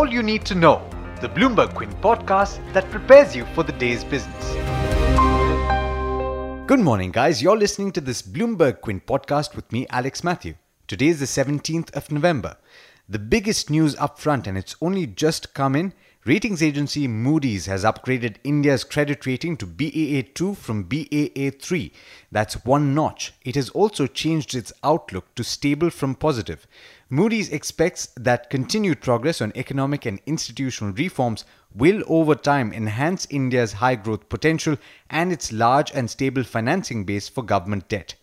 all you need to know, the Bloomberg Quint podcast that prepares you for the day's business. Good morning, guys. You're listening to this Bloomberg Quint podcast with me, Alex Matthew. Today is the 17th of November. The biggest news up front, and it's only just come in. Ratings agency Moody's has upgraded India's credit rating to Baa2 from Baa3. That's one notch. It has also changed its outlook to stable from positive. Moody's expects that continued progress on economic and institutional reforms will over time enhance India's high growth potential and its large and stable financing base for government debt.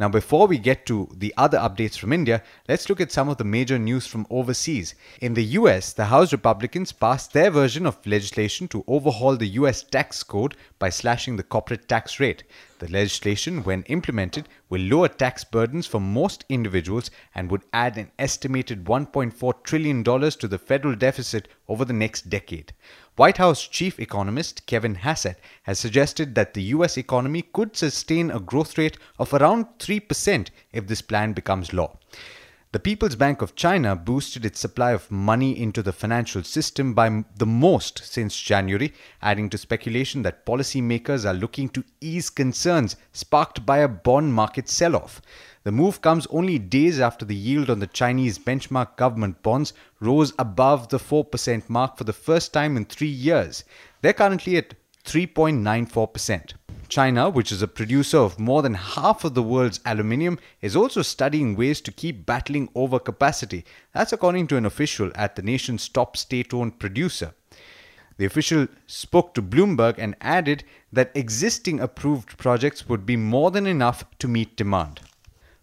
Now, before we get to the other updates from India, let's look at some of the major news from overseas. In the US, the House Republicans passed their version of legislation to overhaul the US tax code by slashing the corporate tax rate. The legislation, when implemented, will lower tax burdens for most individuals and would add an estimated $1.4 trillion to the federal deficit over the next decade. White House chief economist Kevin Hassett has suggested that the US economy could sustain a growth rate of around 3% if this plan becomes law. The People's Bank of China boosted its supply of money into the financial system by the most since January, adding to speculation that policymakers are looking to ease concerns sparked by a bond market sell off. The move comes only days after the yield on the Chinese benchmark government bonds rose above the 4% mark for the first time in three years. They're currently at 3.94%. China, which is a producer of more than half of the world's aluminium, is also studying ways to keep battling overcapacity. That's according to an official at the nation's top state owned producer. The official spoke to Bloomberg and added that existing approved projects would be more than enough to meet demand.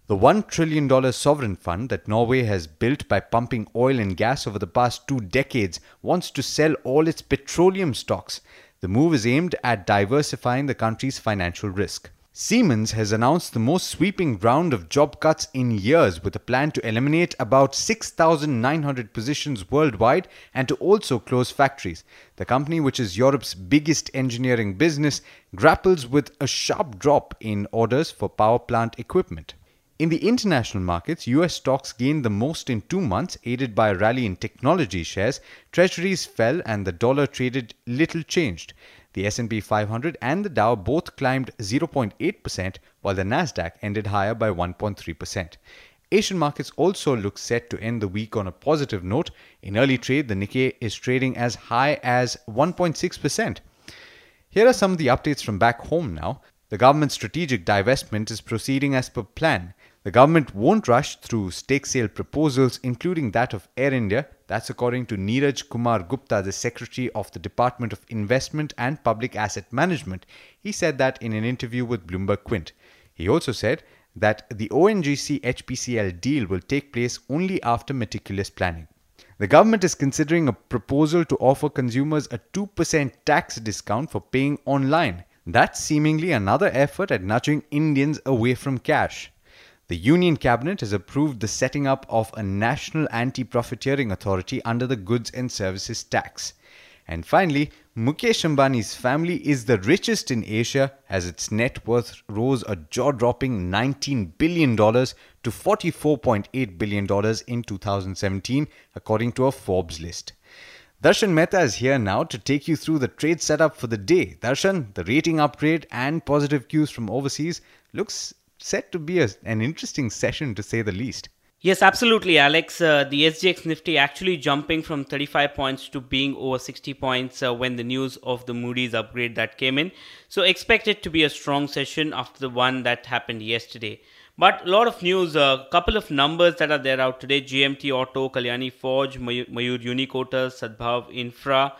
The $1 trillion sovereign fund that Norway has built by pumping oil and gas over the past two decades wants to sell all its petroleum stocks. The move is aimed at diversifying the country's financial risk. Siemens has announced the most sweeping round of job cuts in years with a plan to eliminate about 6,900 positions worldwide and to also close factories. The company, which is Europe's biggest engineering business, grapples with a sharp drop in orders for power plant equipment. In the international markets, US stocks gained the most in two months, aided by a rally in technology shares. Treasuries fell and the dollar traded little changed. The S&P 500 and the Dow both climbed 0.8%, while the Nasdaq ended higher by 1.3%. Asian markets also look set to end the week on a positive note. In early trade, the Nikkei is trading as high as 1.6%. Here are some of the updates from back home now. The government's strategic divestment is proceeding as per plan. The government won't rush through stake sale proposals, including that of Air India. That's according to Neeraj Kumar Gupta, the Secretary of the Department of Investment and Public Asset Management. He said that in an interview with Bloomberg Quint. He also said that the ONGC HPCL deal will take place only after meticulous planning. The government is considering a proposal to offer consumers a 2% tax discount for paying online. That's seemingly another effort at nudging Indians away from cash. The Union Cabinet has approved the setting up of a national anti profiteering authority under the Goods and Services Tax. And finally, Mukesh Ambani's family is the richest in Asia as its net worth rose a jaw dropping $19 billion to $44.8 billion in 2017, according to a Forbes list. Darshan Mehta is here now to take you through the trade setup for the day. Darshan, the rating upgrade and positive cues from overseas looks set to be a, an interesting session to say the least. Yes, absolutely, Alex. Uh, the SGX Nifty actually jumping from 35 points to being over 60 points uh, when the news of the Moody's upgrade that came in. So expect it to be a strong session after the one that happened yesterday. But a lot of news, a uh, couple of numbers that are there out today GMT Auto, Kalyani Forge, Mayur Uniquoters, Sadbhav Infra,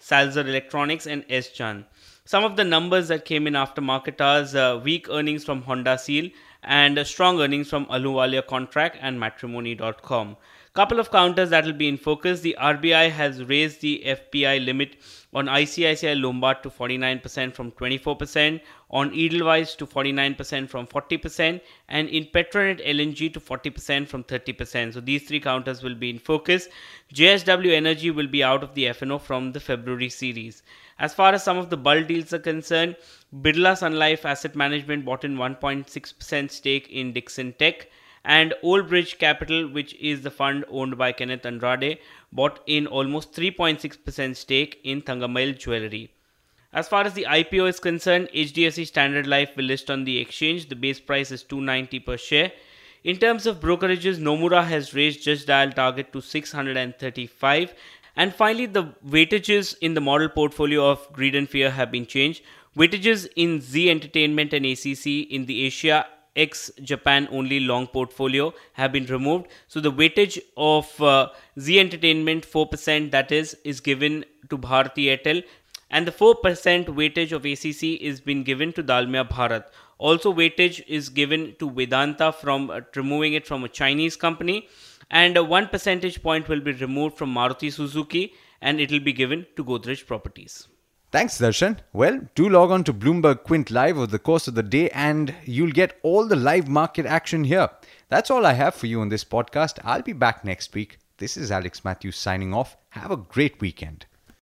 Salzer Electronics, and S Chand. Some of the numbers that came in after market hours uh, weak earnings from Honda Siel and uh, strong earnings from Ahluwalia Contract and Matrimony.com. Couple of counters that will be in focus. The RBI has raised the FPI limit on ICICI Lombard to 49% from 24%, on Edelweiss to 49% from 40%, and in Petronet LNG to 40% from 30%. So these three counters will be in focus. JSW Energy will be out of the F&O from the February series. As far as some of the bulk deals are concerned, Birla Sun Life Asset Management bought in 1.6% stake in Dixon Tech And Old Bridge Capital, which is the fund owned by Kenneth Andrade, bought in almost 3.6% stake in Thangamayil Jewelry. As far as the IPO is concerned, HDFC Standard Life will list on the exchange. The base price is 290 per share. In terms of brokerages, Nomura has raised Just Dial target to 635. And finally, the weightages in the model portfolio of Greed and Fear have been changed. Weightages in Zee Entertainment and ACC in the Asia ex Japan only long portfolio have been removed. So the weightage of uh, Zee Entertainment 4% that is is given to Bharti Airtel and the 4% weightage of ACC is been given to Dalmia Bharat. Also, weightage is given to Vedanta from uh, removing it from a Chinese company, and one percentage point will be removed from Maruti Suzuki, and it will be given to Godrej Properties. Thanks, Darshan. Well, do log on to Bloomberg Quint Live over the course of the day and you'll get all the live market action here. That's all I have for you on this podcast. I'll be back next week. This is Alex Matthews signing off. Have a great weekend.